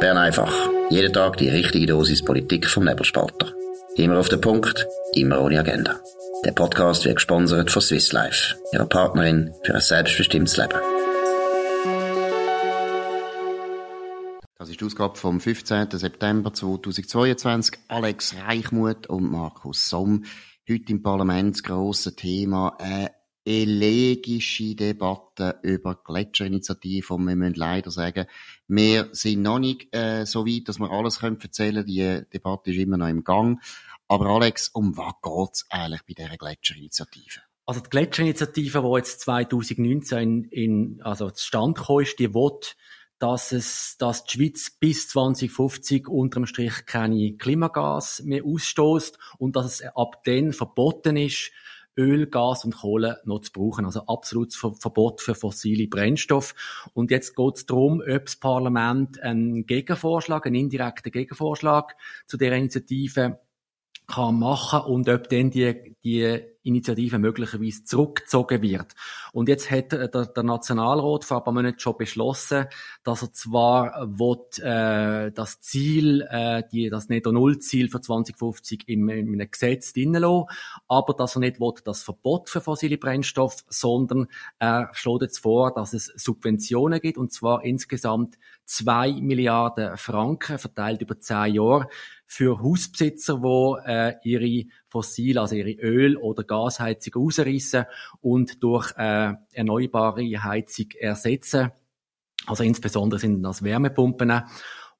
Bern einfach. Jeden Tag die richtige Dosis Politik vom Nebelspalter. Immer auf den Punkt, immer ohne Agenda. Der Podcast wird gesponsert von Swiss Life, ihrer Partnerin für ein selbstbestimmtes Leben. Das ist die Ausgabe vom 15. September 2022. Alex Reichmuth und Markus Somm. Heute im Parlament das grosse Thema äh, elegische Debatte über Gletscherinitiative und wir müssen leider sagen, wir sind noch nicht äh, so weit, dass wir alles können erzählen Die Debatte ist immer noch im Gang. Aber Alex, um was geht's eigentlich bei dieser Gletscherinitiative? Also die Gletscherinitiative, die jetzt 2019 in, in also zustande gekommen ist, die will, dass es, dass die Schweiz bis 2050 unterm Strich keine Klimagas mehr ausstoßt und dass es ab dann verboten ist, Öl, Gas und Kohle noch zu brauchen. Also absolutes Verbot für fossile Brennstoffe. Und jetzt geht es darum, ob das Parlament einen Gegenvorschlag, einen indirekten Gegenvorschlag zu der Initiative kann machen und ob dann die, die Initiative möglicherweise zurückgezogen wird. Und jetzt hat der, der Nationalrat vor ein Monaten schon beschlossen, dass er zwar will, äh, das Ziel, äh, die, das Netto-Null-Ziel für 2050 im, in einem Gesetz drinnen lassen, aber dass er nicht will, das Verbot für fossile Brennstoffe, sondern er schlägt jetzt vor, dass es Subventionen gibt, und zwar insgesamt zwei Milliarden Franken verteilt über zehn Jahre für Hausbesitzer, die äh, ihre fossil, also ihre Öl- oder Gasheizung ausreißen und durch äh, erneuerbare Heizung ersetzen. Also insbesondere sind das Wärmepumpen.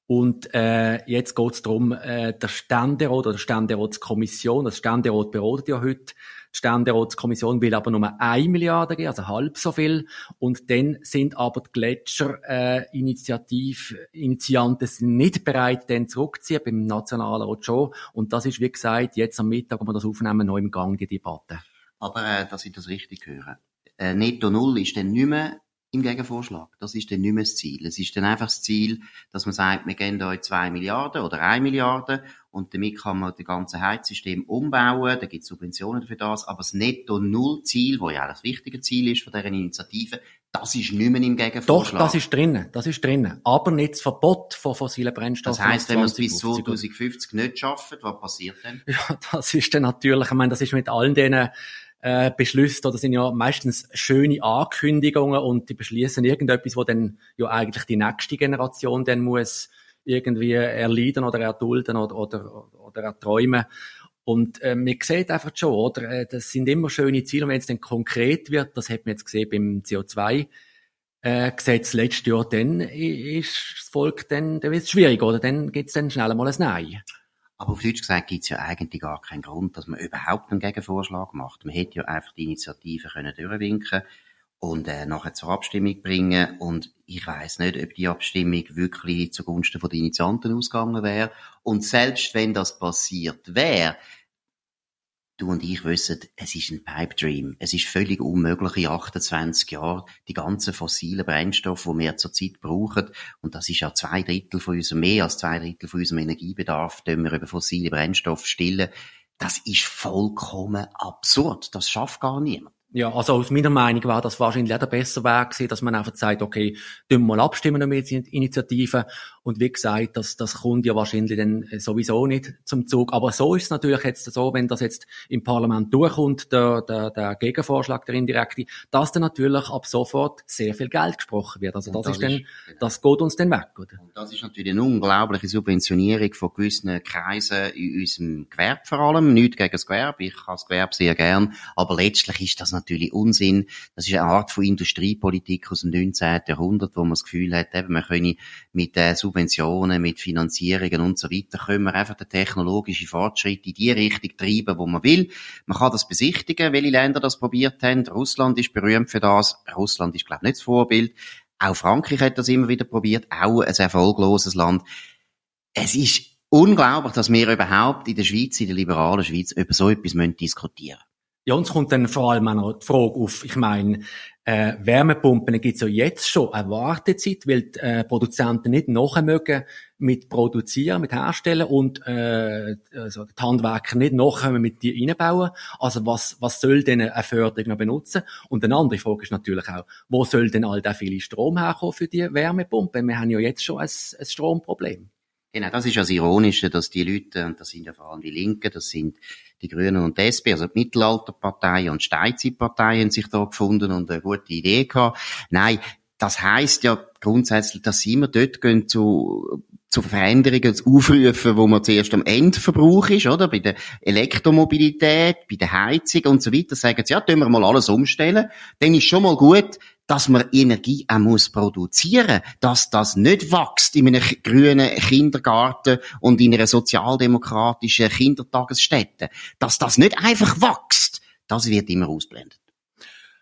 Und äh, jetzt geht es darum, äh, der Ständerat oder der Ständeratskommission, das Ständerat beratet ja heute die Ständeratskommission will aber nur eine Milliarde geben, also halb so viel. Und dann sind aber die Gletscher-Initiativ-Initianten äh, nicht bereit, den zurückzuziehen, beim Nationalrat schon. Und das ist, wie gesagt, jetzt am Mittag, wo wir das aufnehmen, noch im Gang, die Debatte. Aber, äh, dass ich das richtig höre. Äh, Netto Null ist dann nicht mehr im Gegenvorschlag. Das ist dann nicht mehr das Ziel. Es ist dann einfach das Ziel, dass man sagt, wir geben euch zwei Milliarden oder eine Milliarde und damit kann man das ganze Heizsystem umbauen, da gibt es Subventionen für das, aber das Netto-Null-Ziel, wo ja auch das wichtige Ziel ist von dieser Initiative, das ist nicht mehr im Gegenvorschlag. Doch, das ist drinnen, das ist drinnen. Aber nicht das Verbot von fossilen Brennstoffen. Das heisst, wenn man es bis 2050 nicht schafft, was passiert dann? Ja, das ist dann natürlich, ich meine, das ist mit allen diesen äh, Beschlüsse, oder sind ja meistens schöne Ankündigungen und die beschließen irgendetwas, wo dann ja eigentlich die nächste Generation dann muss irgendwie erleiden oder erdulden oder, oder, oder erträumen. Und äh, man sieht einfach schon, oder? Äh, das sind immer schöne Ziele. Und wenn es dann konkret wird, das hat man jetzt gesehen beim CO2, äh, Gesetz letztes Jahr, dann ist das Volk dann, dann wird es schwierig, oder? Dann gibt es dann schnell mal ein Nein. Aber auf Deutsch gesagt gibt es ja eigentlich gar keinen Grund, dass man überhaupt einen Gegenvorschlag macht. Man hätte ja einfach die Initiative können durchwinken und äh, nachher zur Abstimmung bringen. Und ich weiß nicht, ob die Abstimmung wirklich zugunsten den Initianten ausgegangen wäre. Und selbst wenn das passiert wäre, du und ich wissen, es ist ein Pipe Dream. Es ist völlig unmöglich in 28 Jahren die ganzen fossilen Brennstoffe, die wir zurzeit brauchen, und das ist ja zwei Drittel von unserem, mehr als zwei Drittel von unserem Energiebedarf, den wir über fossile Brennstoffe stillen. Das ist vollkommen absurd. Das schafft gar niemand. Ja, also aus meiner Meinung war das wahrscheinlich auch der bessere Weg gewesen, dass man einfach sagt, okay, tun wir mal abstimmen mit Initiativen. Und wie gesagt, das, das kommt ja wahrscheinlich dann sowieso nicht zum Zug. Aber so ist es natürlich jetzt so, wenn das jetzt im Parlament durchkommt, der, der, der Gegenvorschlag, der indirekte, dass dann natürlich ab sofort sehr viel Geld gesprochen wird. Also das, das ist dann, das geht uns dann weg, oder? Und das ist natürlich eine unglaubliche Subventionierung von gewissen Kreisen in unserem Gewerbe vor allem. Nicht gegen das Gewerbe. Ich habe das Gewerbe sehr gern. Aber letztlich ist das natürlich Unsinn. Das ist eine Art von Industriepolitik aus dem 19. Jahrhundert, wo man das Gefühl hat, eben, man könne mit äh, Subventionen, mit Finanzierungen und so weiter, können wir einfach den technologischen Fortschritt in die Richtung treiben, wo man will. Man kann das besichtigen, welche Länder das probiert haben. Russland ist berühmt für das. Russland ist, glaube ich, nicht das Vorbild. Auch Frankreich hat das immer wieder probiert. Auch ein erfolgloses Land. Es ist unglaublich, dass wir überhaupt in der Schweiz, in der liberalen Schweiz, über so etwas diskutieren müssen. Ja, uns kommt dann vor allem auch noch die Frage auf, ich meine, äh, Wärmepumpen gibt es ja jetzt schon eine Wartezeit, weil die äh, Produzenten nicht nachher mögen mit produzieren, mit herstellen und äh, also die Handwerker nicht nachher mit die reinbauen. Also was, was soll denn eine Förderung noch benutzen? Und eine andere Frage ist natürlich auch, wo soll denn all der viele Strom herkommen für die Wärmepumpen? Wir haben ja jetzt schon ein, ein Stromproblem. Genau, das ist das Ironische, dass die Leute, und das sind ja vor allem die Linken, das sind die Grünen und die SP, also die Mittelalterpartei und Steinzeitpartei haben sich da gefunden und eine gute Idee gehabt. Nein, das heißt ja grundsätzlich, dass sie immer dort gehen zu zu Veränderungen zu aufrufen, wo man zuerst am Endverbrauch ist, oder? Bei der Elektromobilität, bei der Heizung und so weiter, sagen sie, ja, tun wir mal alles umstellen. Dann ist schon mal gut, dass man Energie auch muss produzieren, dass das nicht wächst in einem grünen Kindergarten und in einer sozialdemokratischen Kindertagesstätte. Dass das nicht einfach wächst, das wird immer ausblendet.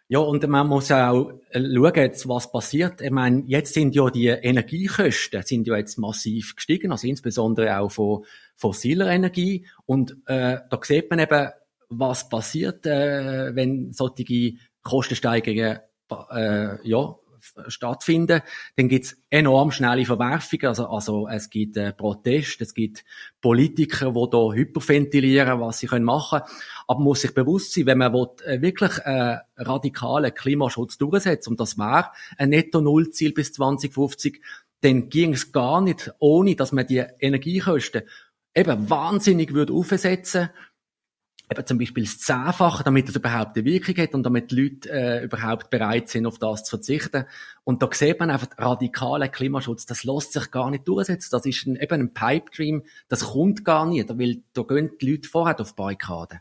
Ja, und man muss auch schauen, jetzt, was passiert. Ich meine, jetzt sind ja die Energiekosten sind ja jetzt massiv gestiegen, also insbesondere auch von fossiler Energie. Und äh, da sieht man eben, was passiert, äh, wenn solche Kostensteigerungen äh, ja, stattfinden, dann gibt's enorm schnelle Verwerfungen. Also, also es gibt äh, Proteste, es gibt Politiker, die da hyperventilieren, was sie können machen können. Aber man muss sich bewusst sein, wenn man will, äh, wirklich äh, radikalen Klimaschutz durchsetzt, und das wäre ein Netto-Null-Ziel bis 2050, dann ging es gar nicht, ohne dass man die Energiekosten eben wahnsinnig würde aufsetzen eben zum Beispiel das Zehnfache, damit es überhaupt eine Wirkung hat und damit die Leute äh, überhaupt bereit sind, auf das zu verzichten. Und da sieht man einfach, radikalen Klimaschutz, das lässt sich gar nicht durchsetzen. Das ist ein, eben ein Pipe Dream, das kommt gar nicht, weil da gehen die Leute vorher auf Barrikaden.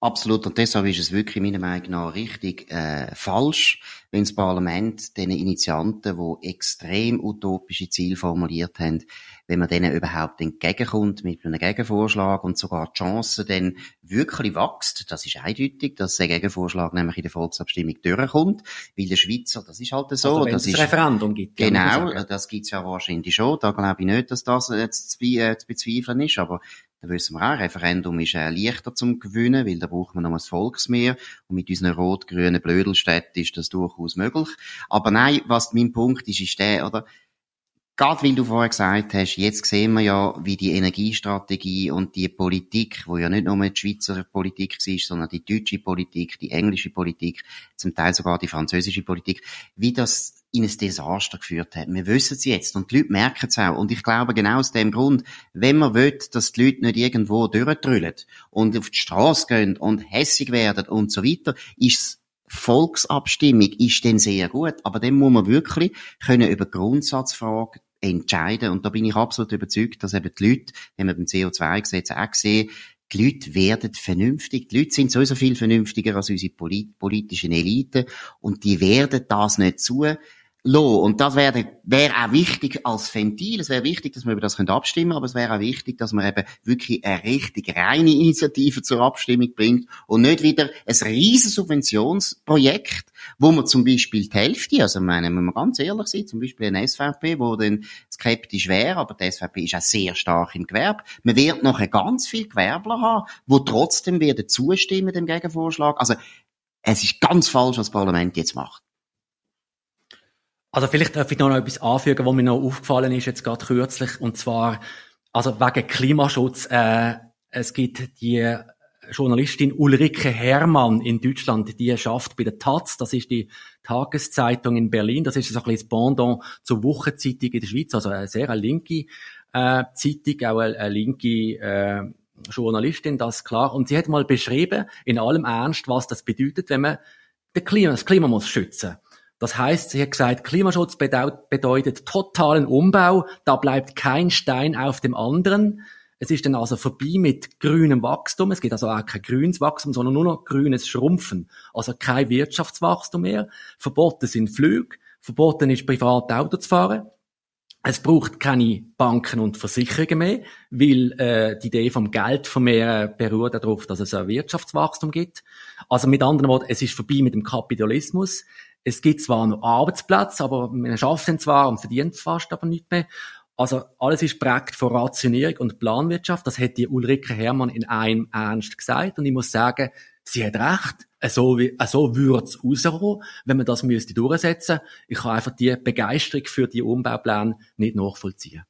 Absolut, und deshalb ist es wirklich meiner Meinung nach richtig äh, falsch, wenn das Parlament den Initianten, die extrem utopische Ziele formuliert haben, wenn man denen überhaupt entgegenkommt mit einem Gegenvorschlag und sogar die Chance dann wirklich wächst, das ist eindeutig, dass der Gegenvorschlag nämlich in der Volksabstimmung durchkommt, weil der Schweizer, das ist halt so. Also wenn das es ist, Referendum gibt. Genau, das gibt's ja wahrscheinlich schon, da glaube ich nicht, dass das jetzt zu, be äh, zu bezweifeln ist, aber da wissen wir auch, Referendum ist äh, leichter zum Gewinnen, weil da braucht man noch ein Volksmehr. Und mit unseren rot-grünen Blödelstädten ist das durchaus möglich. Aber nein, was mein Punkt ist, ist der, oder? Gerade weil du vorher gesagt hast, jetzt sehen wir ja, wie die Energiestrategie und die Politik, wo ja nicht nur die Schweizer Politik war, sondern die deutsche Politik, die englische Politik, zum Teil sogar die französische Politik, wie das in ein Desaster geführt hat. Wir wissen es jetzt und die Leute merken es auch. Und ich glaube, genau aus dem Grund, wenn man will, dass die Leute nicht irgendwo durchtrüllen und auf die Straße gehen und hässig werden und so weiter, ist Volksabstimmung ist dann sehr gut, aber dann muss man wirklich können über Grundsatzfragen entscheiden. Und da bin ich absolut überzeugt, dass eben die Leute, wenn wir beim CO2-Gesetz auch sehen, die Leute werden vernünftig. Die Leute sind sowieso viel vernünftiger als unsere politischen Eliten und die werden das nicht zu lassen. Und das wäre wär auch wichtig als Ventil. Es wäre wichtig, dass wir über das abstimmen können, aber es wäre auch wichtig, dass man eben wirklich eine richtig reine Initiative zur Abstimmung bringt und nicht wieder ein riesen Subventionsprojekt, wo man zum Beispiel die Hälfte, also meine, wenn man ganz ehrlich sein, zum Beispiel eine SVP, wo dann skeptisch wäre, aber die SVP ist auch sehr stark im Gewerbe. Man wird nachher ganz viel Gewerbler haben, wo trotzdem werden zustimmen dem Gegenvorschlag. Also es ist ganz falsch, was das Parlament jetzt macht. Also vielleicht darf ich noch etwas anfügen, was mir noch aufgefallen ist, jetzt gerade kürzlich, und zwar, also wegen Klimaschutz, äh, es gibt die Journalistin Ulrike Herrmann in Deutschland, die schafft bei der Taz, das ist die Tageszeitung in Berlin, das ist so ein bisschen das Pendant zur Wochenzeitung in der Schweiz, also eine sehr eine linke äh, Zeitung, auch eine, eine linke äh, Journalistin, das klar. Und sie hat mal beschrieben, in allem Ernst, was das bedeutet, wenn man das Klima muss schützen. Das heißt, sie hat gesagt, Klimaschutz bedeutet totalen Umbau, da bleibt kein Stein auf dem anderen. Es ist dann also vorbei mit grünem Wachstum. Es gibt also auch kein grünes Wachstum, sondern nur noch grünes Schrumpfen. Also kein Wirtschaftswachstum mehr. Verboten sind Flüge. Verboten ist privat Auto zu fahren. Es braucht keine Banken und Versicherungen mehr, weil äh, die Idee vom Geldvermehren beruht darauf, dass es ein Wirtschaftswachstum gibt. Also mit anderen Worten, es ist vorbei mit dem Kapitalismus. Es gibt zwar noch Arbeitsplätze, aber schafft ihn zwar und verdient fast aber nicht mehr. Also alles ist prägt von Rationierung und Planwirtschaft. Das hat die Ulrike Hermann in einem Ernst gesagt. Und ich muss sagen, sie hat recht. So, so würde es rauskommen, wenn man das müsste durchsetzen. Ich kann einfach die Begeisterung für die Umbaupläne nicht nachvollziehen.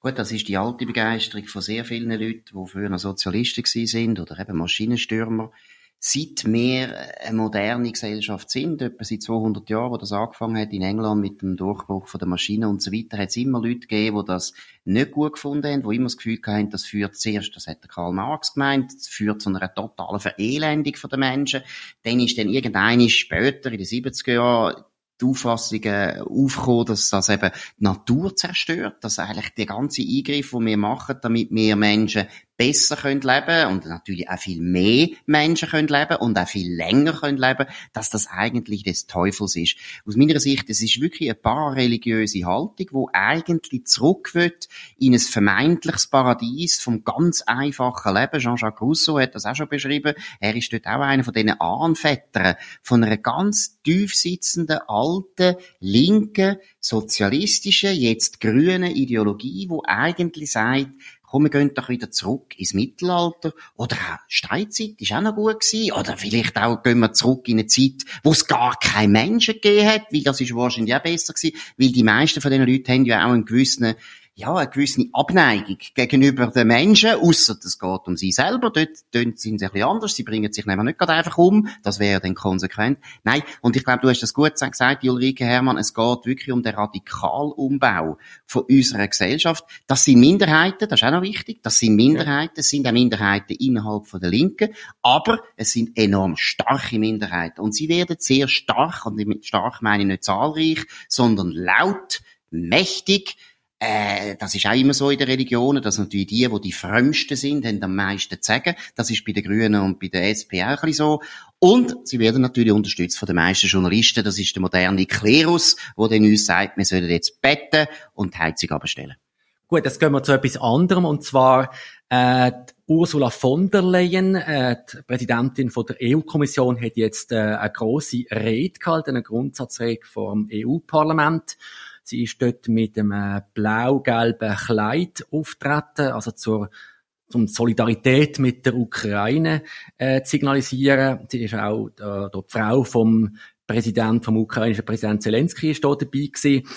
Gut, das ist die alte Begeisterung von sehr vielen Leuten, die früher Sozialisten sind oder eben Maschinenstürmer seit wir eine moderne Gesellschaft sind, etwa seit 200 Jahren, wo das angefangen hat in England mit dem Durchbruch von der Maschine und so weiter, hat es immer Leute gegeben, die das nicht gut gefunden haben, die immer das Gefühl hatten, das führt zuerst, das hat Karl Marx gemeint, das führt zu einer totalen Verelendung der Menschen. Dann ist dann irgendeine später, in den 70er Jahren, die Auffassungen aufgekommen, dass das eben die Natur zerstört, dass eigentlich der ganze Eingriff, den wir machen, damit wir Menschen besser können leben und natürlich auch viel mehr Menschen können leben und auch viel länger können leben, dass das eigentlich des Teufels ist. Aus meiner Sicht, es ist wirklich eine parareligiöse Haltung, wo eigentlich zurück wird in ein vermeintliches Paradies vom ganz einfachen Leben. Jean-Jacques Rousseau hat das auch schon beschrieben. Er ist dort auch einer von diesen Ahnvätern von einer ganz tief sitzenden, alten, linken, sozialistischen, jetzt grünen Ideologie, wo eigentlich sagt, komm, wir gehen doch wieder zurück ins Mittelalter. Oder auch Steinzeit ist auch noch gut gewesen. Oder vielleicht auch gehen wir zurück in eine Zeit, wo es gar keine Menschen gegeben hat, weil das ist wahrscheinlich auch besser gewesen, weil die meisten von diesen Leuten haben ja auch einen gewissen ja, eine gewisse Abneigung gegenüber den Menschen, außer es geht um sie selber. Dort, sind sie ein bisschen anders. Sie bringen sich nämlich nicht gerade einfach um. Das wäre dann konsequent. Nein, und ich glaube, du hast das gut gesagt, Ulrike Hermann. Es geht wirklich um den Radikalumbau von unserer Gesellschaft. Das sind Minderheiten, das ist auch noch wichtig. Das sind Minderheiten, es sind auch Minderheiten innerhalb von der Linken. Aber es sind enorm starke Minderheiten. Und sie werden sehr stark, und mit stark meine ich nicht zahlreich, sondern laut, mächtig, äh, das ist auch immer so in den Religionen, dass natürlich die, die die Frömmsten sind, haben am meisten zu sagen. Das ist bei den Grünen und bei der SP auch ein bisschen so. Und sie werden natürlich unterstützt von den meisten Journalisten. Das ist der moderne Klerus, der dann uns sagt, wir sollen jetzt betten und die Heizung abstellen. Gut, jetzt gehen wir zu etwas anderem, und zwar äh, Ursula von der Leyen, äh, die Präsidentin von der EU-Kommission, hat jetzt äh, eine große Rede gehalten, eine Grundsatzrede vor dem EU-Parlament. Sie ist dort mit einem blau-gelben Kleid auftreten, also zur um Solidarität mit der Ukraine äh, zu signalisieren. Sie ist auch äh, die Frau vom Präsident, vom ukrainischen Präsident Zelensky ist dort dabei gewesen.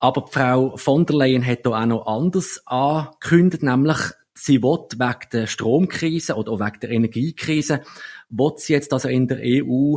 Aber die Frau von der Leyen hat da auch noch anders angekündigt, nämlich sie will wegen der Stromkrise oder auch wegen der Energiekrise, will sie jetzt also in der EU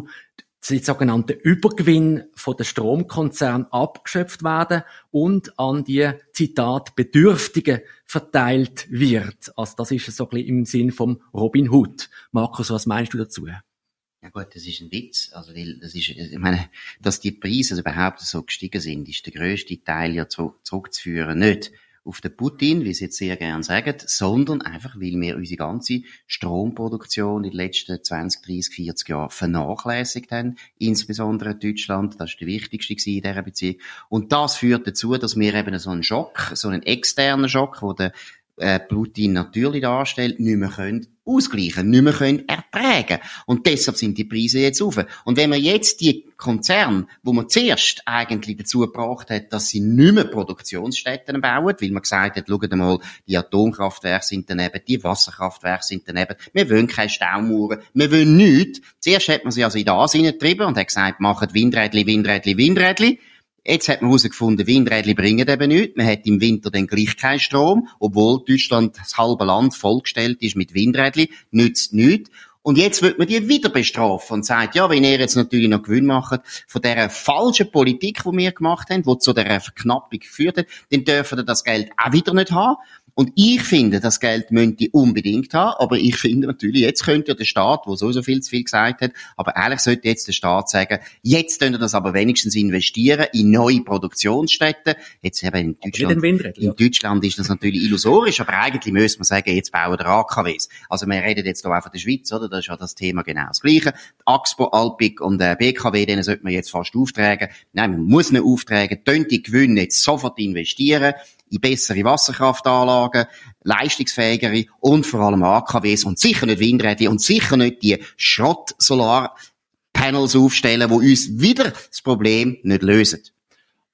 die sogenannten Übergewinn von den Stromkonzernen abgeschöpft werden und an die, Zitat, Bedürftigen verteilt wird. Also das ist so ein bisschen im Sinn vom Robin Hood. Markus, was meinst du dazu? Ja gut, das ist ein Witz. Also, weil das ist, ich meine, dass die Preise überhaupt so gestiegen sind, ist der größte Teil ja zurückzuführen. Nicht auf den Putin, wie sie jetzt sehr gern sagen, sondern einfach, weil wir unsere ganze Stromproduktion in den letzten 20, 30, 40 Jahren vernachlässigt haben, insbesondere in Deutschland. Das ist der wichtigste in dieser Beziehung. Und das führt dazu, dass wir eben so einen Schock, so einen externen Schock, wo der äh, Putin natürlich darstellt, nicht mehr können ausgleichen, nicht mehr können ertragen. Und deshalb sind die Preise jetzt auf. Und wenn man jetzt die Konzerne, wo man zuerst eigentlich dazu gebracht hat, dass sie nicht mehr Produktionsstätten bauen, weil man gesagt hat, schaut mal, die Atomkraftwerke sind daneben, die Wasserkraftwerke sind daneben, wir wollen keine Staumauern, wir wollen nichts. Zuerst hat man sie also in das hineingetrieben und hat gesagt, macht Windrädli, Windrädli, Windrädli. Jetzt hat man herausgefunden, Windräder bringen eben nichts. Man hat im Winter dann gleich keinen Strom, obwohl Deutschland das halbe Land vollgestellt ist mit Windrädern, nützt nichts. Und jetzt wird man die wieder bestrafen und sagt, ja, wenn ihr jetzt natürlich noch Gewinn macht von dieser falschen Politik, die wir gemacht haben, die zu dieser Verknappung geführt hat, dann dürfen ihr das Geld auch wieder nicht haben. Und ich finde, das Geld müsste unbedingt haben, aber ich finde natürlich, jetzt könnte ja der Staat, der sowieso viel zu viel gesagt hat, aber ehrlich sollte jetzt der Staat sagen, jetzt könnt ihr das aber wenigstens investieren in neue Produktionsstätten. Jetzt eben in Deutschland, in Deutschland ist das natürlich illusorisch, aber eigentlich müsste man sagen, jetzt bauen wir AKWs. Also wir reden jetzt hier auch von der Schweiz, oder? Das ist ja das Thema genau das Gleiche. Die Axpo, Alpic und äh, BKW, denen sollte man jetzt fast auftragen. Nein, man muss nicht auftragen, könnt die Gewinne jetzt sofort investieren in bessere Wasserkraftanlagen, leistungsfähigere und vor allem AKWs und sicher nicht Windräder und sicher nicht die Schrott-Solarpanels aufstellen, die uns wieder das Problem nicht lösen.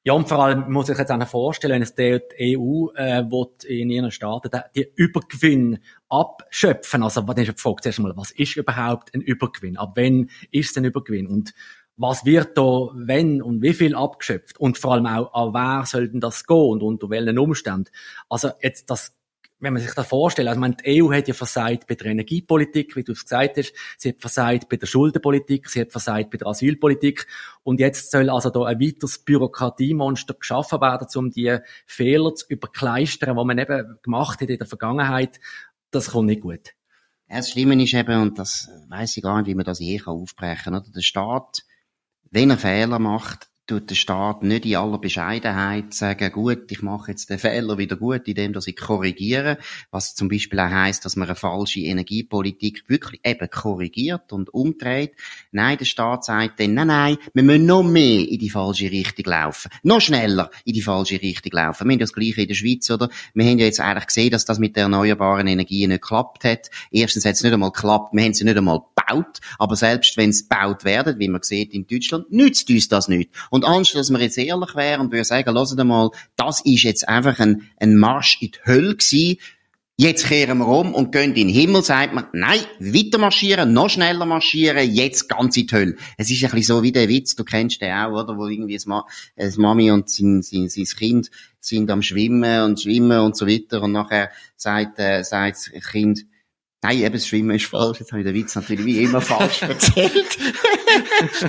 Ja, und vor allem muss ich jetzt auch vorstellen, wenn es die EU äh, in ihren Staaten die Übergewinn abschöpfen. Also, was ist die Frage zuerst mal, was ist überhaupt ein Übergewinn? Ab wann ist es ein Übergewinn? Und was wird da, wenn und wie viel abgeschöpft? Und vor allem auch, an wer soll denn das gehen und unter welchen Umständen? Also, jetzt das wenn man sich das vorstellt, also meine, die EU hat ja versagt bei der Energiepolitik, wie du es gesagt hast, sie hat versagt bei der Schuldenpolitik, sie hat versagt bei der Asylpolitik und jetzt soll also da ein weiteres Bürokratiemonster geschaffen werden, um die Fehler zu überkleistern, die man eben gemacht hat in der Vergangenheit. Das kommt nicht gut. Das Schlimme ist eben, und das weiß ich gar nicht, wie man das je aufbrechen kann, oder? Der Staat, wenn er Fehler macht, tut der Staat nicht in aller Bescheidenheit sagen, gut, ich mache jetzt den Fehler wieder gut, indem dass ich korrigiere, was zum Beispiel auch heisst, dass man eine falsche Energiepolitik wirklich eben korrigiert und umdreht. Nein, der Staat sagt dann, nein, nein, wir müssen noch mehr in die falsche Richtung laufen, noch schneller in die falsche Richtung laufen. Wir haben das Gleiche in der Schweiz, oder? Wir haben ja jetzt eigentlich gesehen, dass das mit der erneuerbaren Energie nicht geklappt hat. Erstens hat es nicht einmal geklappt, wir haben sie nicht einmal gebaut, aber selbst wenn es gebaut werden, wie man sieht in Deutschland, nützt uns das nicht. Und anstatt dass wir jetzt ehrlich wären und würden sagen, lasst mal, das ist jetzt einfach ein, ein Marsch in die Hölle gewesen, Jetzt kehren wir um und gehen in den Himmel, sagt man, nein, weiter marschieren, noch schneller marschieren, jetzt ganz in die Hölle. Es ist ein bisschen so wie der Witz, du kennst den auch, oder? Wo irgendwie das, Ma das Mami und sein, sein, sein Kind sind am Schwimmen und Schwimmen und so weiter und nachher sagt, äh, sagt das Kind, Nein, eben, das Schwimmen ist falsch. Jetzt habe ich den Witz natürlich wie immer falsch erzählt.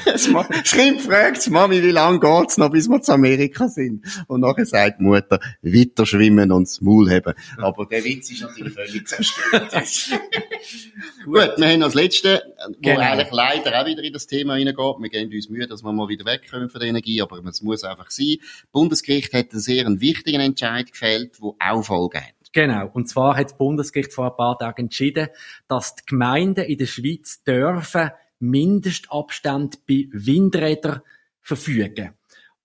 das Kind fragt Mami, wie lange geht's noch, bis wir zu Amerika sind? Und nachher sagt die Mutter, weiter schwimmen und das Maul haben. Aber der Witz ist natürlich völlig zerstört. Gut, wir haben als Letzte, wo genau. eigentlich leider auch wieder in das Thema reingeht. Wir geben uns Mühe, dass wir mal wieder wegkommen von der Energie, aber es muss einfach sein. Das Bundesgericht hat einen sehr wichtigen Entscheid gefällt, der auch Folgen hat. Genau. Und zwar hat das Bundesgericht vor ein paar Tagen entschieden, dass die Gemeinden in der Schweiz dürfen Mindestabstand bei Windrädern verfügen.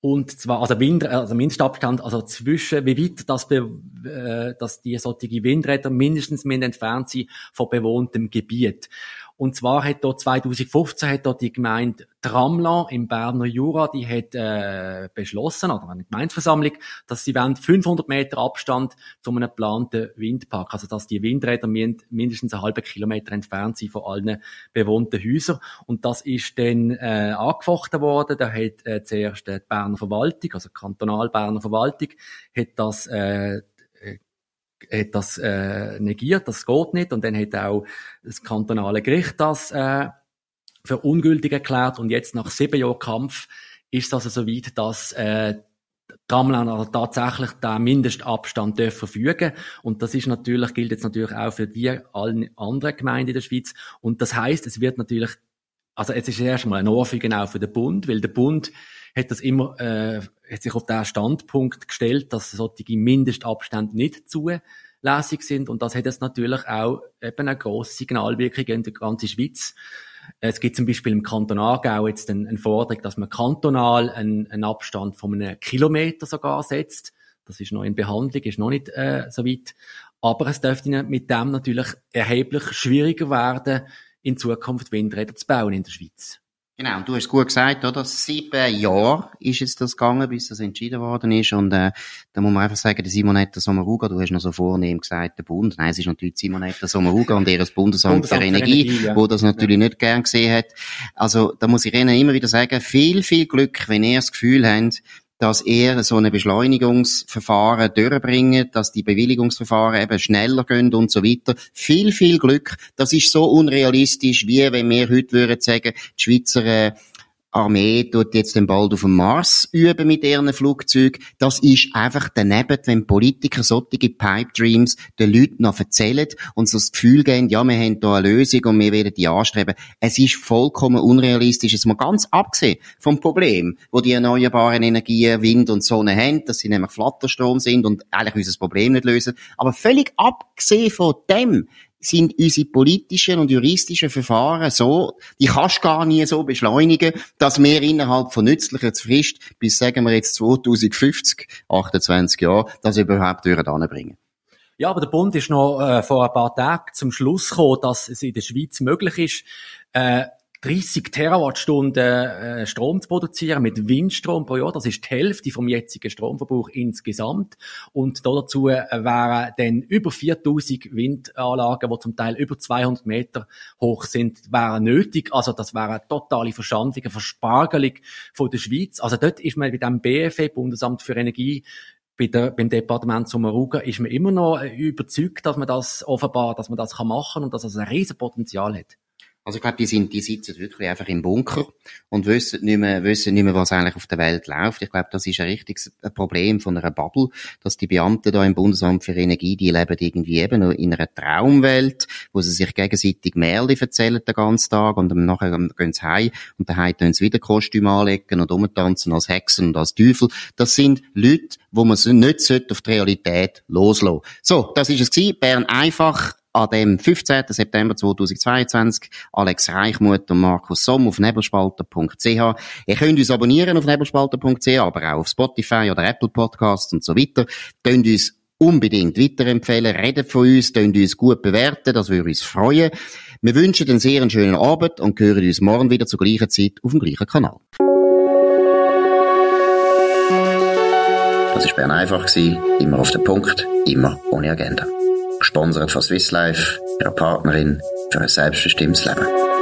Und zwar, also, Wind, also Mindestabstand, also zwischen, wie weit das, äh, dass die solche Windräder mindestens entfernt sind von bewohntem Gebiet. Und zwar hat dort 2015 hat dort die Gemeinde Tramlan im Berner Jura, die hat äh, beschlossen, oder eine Gemeindeversammlung, dass sie wollen 500 Meter Abstand zu einem geplanten Windpark, also dass die Windräder mindestens einen halben Kilometer entfernt sind von allen bewohnten Häusern. Und das ist dann äh, angefochten worden. Da hat äh, zuerst die Berner Verwaltung, also Kantonal Berner Verwaltung, hat das äh, hat das äh, negiert, das geht nicht. Und dann hat auch das kantonale Gericht das äh, für ungültig erklärt. Und jetzt nach sieben Jahren Kampf ist es also so weit, dass äh, Gamelan also tatsächlich den Mindestabstand dürfen verfügen und das ist natürlich gilt jetzt natürlich auch für die allen anderen Gemeinden in der Schweiz und das heißt es wird natürlich also jetzt ist erstmal ein Ohrfeige auch für den Bund weil der Bund hat das immer, äh, hat sich auf den Standpunkt gestellt, dass solche Mindestabstände nicht zulässig sind. Und das hat jetzt natürlich auch eben eine grosse Signalwirkung in der ganzen Schweiz. Es gibt zum Beispiel im Kanton Aargau jetzt eine, Forderung, dass man kantonal einen, einen Abstand von einem Kilometer sogar setzt. Das ist noch in Behandlung, ist noch nicht äh, so weit. Aber es dürfte mit dem natürlich erheblich schwieriger werden, in Zukunft Windräder zu bauen in der Schweiz. Genau, du hast gut gesagt, oder? Sieben Jahre ist es das gegangen, bis das entschieden worden ist. Und äh, da muss man einfach sagen, der Simonetta Sommaruga, du hast noch so vornehm gesagt, der Bund. Nein, es ist natürlich Simonetta Sommaruga und ihr Bundesamt, Bundesamt für Energie, Energie ja. wo das natürlich ja. nicht gern gesehen hat. Also da muss ich Ihnen immer wieder sagen, viel, viel Glück, wenn ihr das Gefühl habt, dass er so ein Beschleunigungsverfahren durchbringt, dass die Bewilligungsverfahren eben schneller gehen und so weiter. Viel, viel Glück. Das ist so unrealistisch, wie wenn wir heute würden sagen, die Schweizer äh, Armee tut jetzt den bald auf dem Mars üben mit ihren Flugzeugen. Das ist einfach daneben, wenn Politiker solche Pipe Dreams den Leuten noch erzählen und so das Gefühl geben, ja, wir haben da eine Lösung und wir werden die anstreben. Es ist vollkommen unrealistisch. Es mal ganz abgesehen vom Problem, wo die erneuerbaren Energien, Wind und Sonne haben, dass sie nämlich Flatterstrom sind und eigentlich unser Problem nicht lösen. Aber völlig abgesehen von dem sind unsere politischen und juristischen Verfahren so, die kannst gar nie so beschleunigen, dass wir innerhalb von nützlicher Frist bis, sagen wir jetzt 2050, 28 Jahre, das überhaupt anbringen. Ja, aber der Bund ist noch äh, vor ein paar Tagen zum Schluss gekommen, dass es in der Schweiz möglich ist, äh, 30 Terawattstunden äh, Strom zu produzieren mit Windstrom pro Jahr. Das ist die Hälfte vom jetzigen Stromverbrauch insgesamt. Und dazu äh, wären dann über 4000 Windanlagen, die zum Teil über 200 Meter hoch sind, wären nötig. Also das wäre eine totale Verschandlung, eine Verspargelung von der Schweiz. Also dort ist man mit dem BFE, Bundesamt für Energie, bei der, beim Departement Sommaruga ist man immer noch überzeugt, dass man das offenbar, dass man das machen kann und dass es ein riesen Potenzial hat. Also ich glaube, die sind, die sitzen wirklich einfach im Bunker und wissen nicht mehr, wissen nicht mehr, was eigentlich auf der Welt läuft. Ich glaube, das ist ein richtiges Problem von einer Bubble, dass die Beamten da im Bundesamt für Energie, die leben irgendwie eben in einer Traumwelt, wo sie sich gegenseitig Märchen erzählen den ganzen Tag und dann nachher gehen sie heim und daheim tun sie wieder Kostüme anlegen und umtanzen als Hexen und als Teufel. Das sind Leute, wo man nicht auf die Realität loslassen So, das ist es gewesen. Bern einfach an dem 15. September 2022 Alex Reichmuth und Markus Somm auf nebelspalter.ch. Ihr könnt uns abonnieren auf nebelspalter.ch, aber auch auf Spotify oder Apple Podcasts und so weiter. Könnt uns unbedingt weiterempfehlen, redet von uns, könnt uns gut bewerten, das würde uns freuen. Wir wünschen einen sehr schönen Abend und hören uns morgen wieder zur gleichen Zeit auf dem gleichen Kanal. Das war Bern einfach, immer auf den Punkt, immer ohne Agenda gesponsert von Swiss Life, ihrer Partnerin für ein selbstbestimmtes Leben.